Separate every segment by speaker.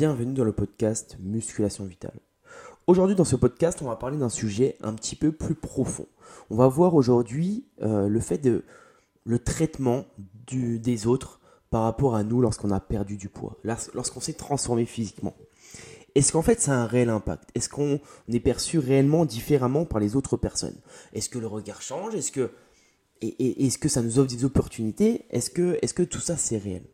Speaker 1: Bienvenue dans le podcast Musculation Vitale. Aujourd'hui dans ce podcast, on va parler d'un sujet un petit peu plus profond. On va voir aujourd'hui euh, le fait de le traitement des autres par rapport à nous lorsqu'on a perdu du poids, lorsqu'on s'est transformé physiquement. Est-ce qu'en fait ça a un réel impact? Est-ce qu'on est perçu réellement différemment par les autres personnes? Est-ce que le regard change? Est-ce que, et, est-ce que ça nous offre des opportunités? Est-ce que, est que tout ça c'est réel?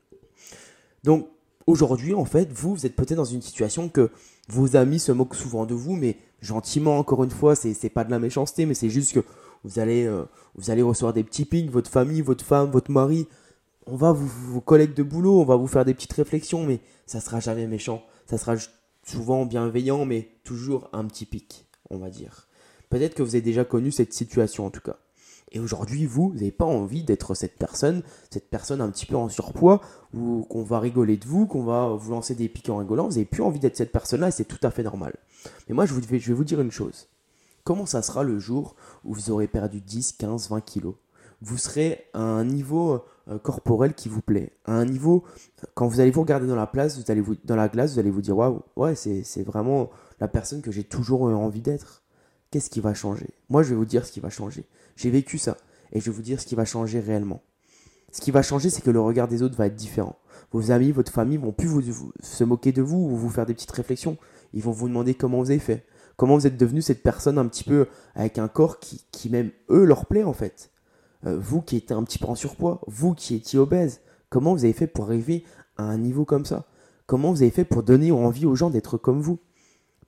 Speaker 1: Donc aujourd'hui en fait, vous, vous êtes peut-être dans une situation que vos amis se moquent souvent de vous, mais gentiment encore une fois, c'est, c'est pas de la méchanceté, mais c'est juste que vous allez, euh, vous allez recevoir des petits pics, votre famille, votre femme, votre mari, on va vous, vos collègues de boulot, on va vous faire des petites réflexions, mais ça sera jamais méchant. Ça sera souvent bienveillant, mais toujours un petit pic, on va dire. Peut-être que vous avez déjà connu cette situation en tout cas. Et aujourd'hui, vous, vous n'avez pas envie d'être cette personne, cette personne un petit peu en surpoids, ou qu'on va rigoler de vous, qu'on va vous lancer des pics en rigolant. Vous n'avez plus envie d'être cette personne-là et c'est tout à fait normal. Mais moi, je, je vais vous dire une chose. Comment ça sera le jour où vous aurez perdu 10, 15, 20 kilos? Vous serez à un niveau euh, corporel qui vous plaît. À un niveau, quand vous allez vous regarder dans la place, vous allez vous, dans la glace, vous allez vous dire waouh, ouais, c'est vraiment la personne que j'ai toujours envie d'être. Qu'est-ce qui va changer? Moi, je vais vous dire ce qui va changer. J'ai vécu ça et je vais vous dire ce qui va changer réellement. Ce qui va changer, c'est que le regard des autres va être différent. Vos amis, votre famille vont plus se moquer de vous ou vous faire des petites réflexions. Ils vont vous demander comment vous avez fait. Comment vous êtes devenu cette personne un petit peu avec un corps qui, qui même eux leur plaît en fait. Euh, vous qui étiez un petit peu en surpoids, vous qui étiez obèse, comment vous avez fait pour arriver à un niveau comme ça? Comment vous avez fait pour donner envie aux gens d'être comme vous?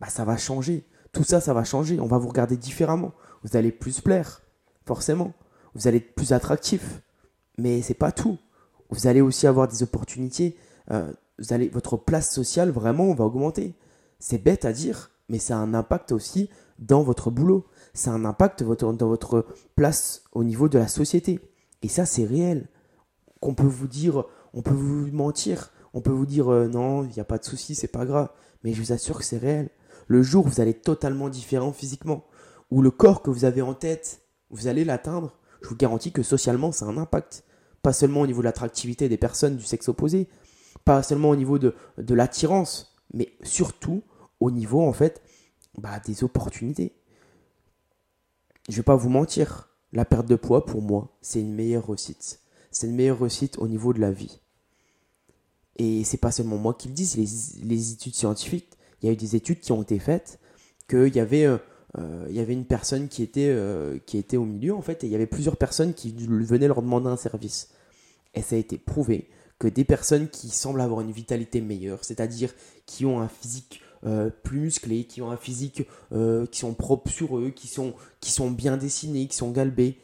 Speaker 1: Bah ça va changer. Tout ça, ça va changer. On va vous regarder différemment. Vous allez plus plaire, forcément. Vous allez être plus attractif. Mais c'est pas tout. Vous allez aussi avoir des opportunités. Euh, votre place sociale vraiment va augmenter. C'est bête à dire, mais ça a un impact aussi dans votre boulot ça a un impact dans votre place au niveau de la société. Et ça, c'est réel. Qu'on peut vous dire, on peut vous mentir, on peut vous dire euh, non, il n'y a pas de souci, c'est pas grave. Mais je vous assure que c'est réel. Le jour où vous allez être totalement différent physiquement, où le corps que vous avez en tête, vous allez l'atteindre, je vous garantis que socialement, ça a un impact. Pas seulement au niveau de l'attractivité des personnes du sexe opposé, pas seulement au niveau de, l'attirance, mais surtout au niveau en fait bah, des opportunités je vais pas vous mentir, la perte de poids pour moi, c'est une meilleure réussite. C'est une meilleure réussite au niveau de la vie. Et c'est pas seulement moi qui le dis, c'est les, études scientifiques. Il y a eu des études qui ont été faites qu'il y avait euh, euh, il y avait une personne qui était euh, qui était au milieu en fait et il y avait plusieurs personnes qui venaient leur demander un service. Et ça a été prouvé que des personnes qui semblent avoir une vitalité meilleure, c'est-à-dire qui ont un physique plus musclés, qui ont un physique qui sont propres sur eux, qui sont, qui sont bien dessinés, qui sont galbés,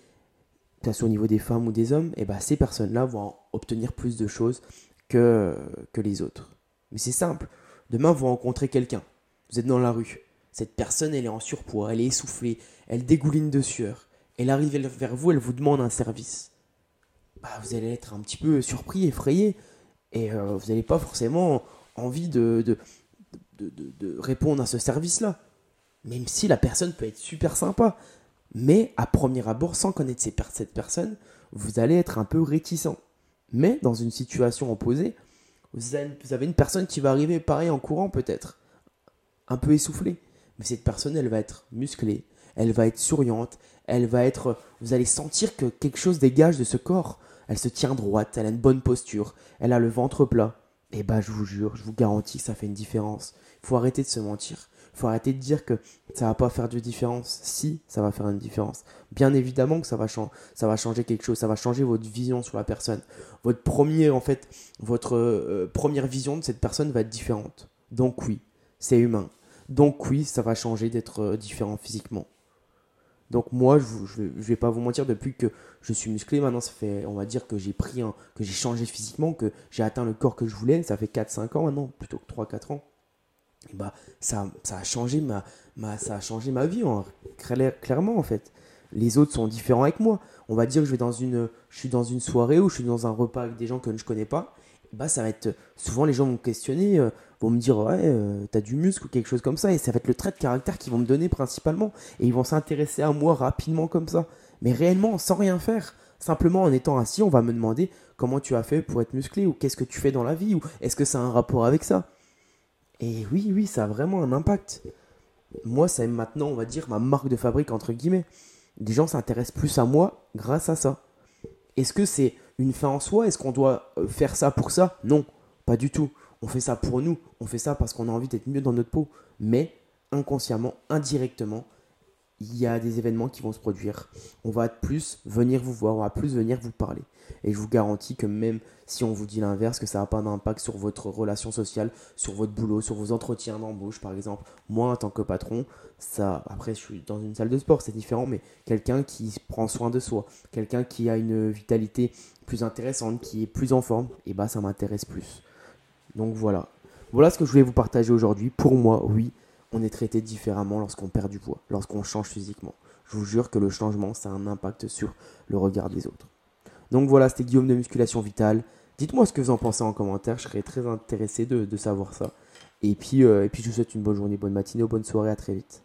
Speaker 1: que ce soit au niveau des femmes ou des hommes, et eh ben ces personnes-là vont obtenir plus de choses que, que les autres. Mais c'est simple. Demain, vous rencontrez quelqu'un. Vous êtes dans la rue. Cette personne, elle est en surpoids, elle est essoufflée, elle dégouline de sueur. Elle arrive vers vous, elle vous demande un service. Bah, vous allez être un petit peu surpris, effrayé, et euh, vous n'avez pas forcément envie de, de, répondre à ce service-là. Même si la personne peut être super sympa. Mais à premier abord, sans connaître cette personne, vous allez être un peu réticent. Mais dans une situation opposée, vous avez une personne qui va arriver pareil en courant peut-être. Un peu essoufflée. Mais cette personne, elle va être musclée, elle va être souriante, elle va être... Vous allez sentir que quelque chose dégage de ce corps. Elle se tient droite, elle a une bonne posture, elle a le ventre plat. Eh ben, je vous jure, je vous garantis que ça fait une différence faut arrêter de se mentir. faut arrêter de dire que ça va pas faire de différence. Si, ça va faire une différence. Bien évidemment que ça va, ça va changer quelque chose. Ça va changer votre vision sur la personne. Votre premier, en fait, votre euh, première vision de cette personne va être différente. Donc oui, c'est humain. Donc oui, ça va changer d'être euh, différent physiquement. Donc moi, je, ne vais pas vous mentir, depuis que je suis musclé, maintenant ça fait, on va dire que j'ai pris un, que j'ai changé physiquement, que j'ai atteint le corps que je voulais, ça fait 4-5 ans maintenant, plutôt que 3-4 ans bah, ça, ça, a changé ma, ça a changé ma vie, hein, clairement en fait. Les autres sont différents avec moi. On va dire que je, vais dans une, je suis dans une soirée ou je suis dans un repas avec des gens que je connais pas. Bah, ça va être souvent les gens vont me questionner, euh, vont me dire ouais, euh, t'as du muscle ou quelque chose comme ça, et ça va être le trait de caractère qu'ils vont me donner principalement, et ils vont s'intéresser à moi rapidement comme ça. Mais réellement, sans rien faire, simplement en étant assis, on va me demander comment tu as fait pour être musclé, ou qu'est-ce que tu fais dans la vie, ou est-ce que ça a un rapport avec ça? Et oui, oui, ça a vraiment un impact. Moi, c'est maintenant, on va dire, ma marque de fabrique, entre guillemets. Des gens s'intéressent plus à moi grâce à ça. Est-ce que c'est une fin en soi? Est-ce qu'on doit euh, faire ça pour ça? Non, pas du tout. On fait ça pour nous. On fait ça parce qu'on a envie d'être mieux dans notre peau. Mais inconsciemment, indirectement, il y a des événements qui vont se produire. On va plus venir vous voir, on va plus venir vous parler. Et je vous garantis que même si on vous dit l'inverse, que ça n'a pas d'impact sur votre relation sociale, sur votre boulot, sur vos entretiens d'embauche par exemple. Moi en tant que patron, ça, après je suis dans une salle de sport, c'est différent, mais quelqu'un qui prend soin de soi, quelqu'un qui a une vitalité plus intéressante, qui est plus en forme, et eh bah ça m'intéresse plus. Donc voilà. Voilà ce que je voulais vous partager aujourd'hui. Pour moi, oui, on est traité différemment lorsqu'on perd du poids, lorsqu'on change physiquement. Je vous jure que le changement, ça a un impact sur le regard des autres. Donc voilà, c'était Guillaume de Musculation Vitale. Dites-moi ce que vous en pensez en commentaire, je serais très intéressé de, savoir ça. Et puis, euh, et puis je vous souhaite une bonne journée, bonne matinée bonne soirée, à très vite.